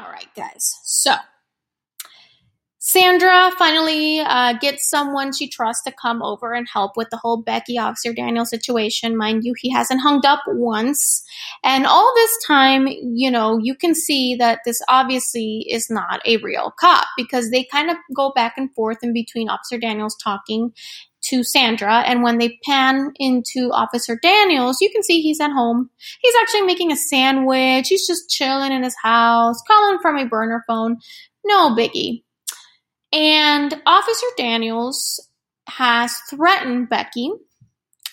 All right, guys. So Sandra finally uh, gets someone she trusts to come over and help with the whole Becky Officer Daniel situation. Mind you, he hasn't hung up once. And all this time, you know, you can see that this obviously is not a real cop because they kind of go back and forth in between Officer Daniels talking to Sandra. And when they pan into Officer Daniels, you can see he's at home. He's actually making a sandwich. He's just chilling in his house, calling from a burner phone. No biggie. And Officer Daniels has threatened Becky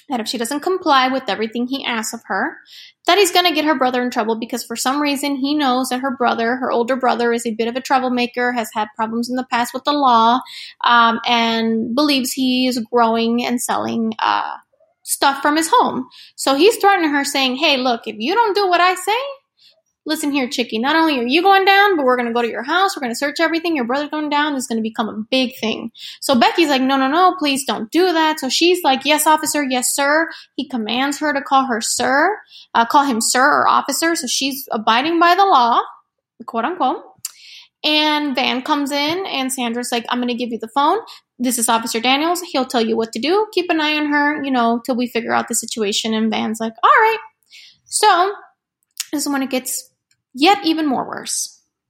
that if she doesn't comply with everything he asks of her, that he's going to get her brother in trouble because for some reason he knows that her brother, her older brother, is a bit of a troublemaker, has had problems in the past with the law, um, and believes he is growing and selling uh, stuff from his home. So he's threatening her, saying, Hey, look, if you don't do what I say, listen here, Chicky, not only are you going down, but we're going to go to your house. We're going to search everything. Your brother's going down. Is going to become a big thing. So Becky's like, no, no, no, please don't do that. So she's like, yes, officer, yes, sir. He commands her to call her sir, uh, call him sir or officer. So she's abiding by the law, quote unquote. And Van comes in and Sandra's like, I'm going to give you the phone. This is Officer Daniels. He'll tell you what to do. Keep an eye on her, you know, till we figure out the situation. And Van's like, all right. So this is when it gets yet even more worse.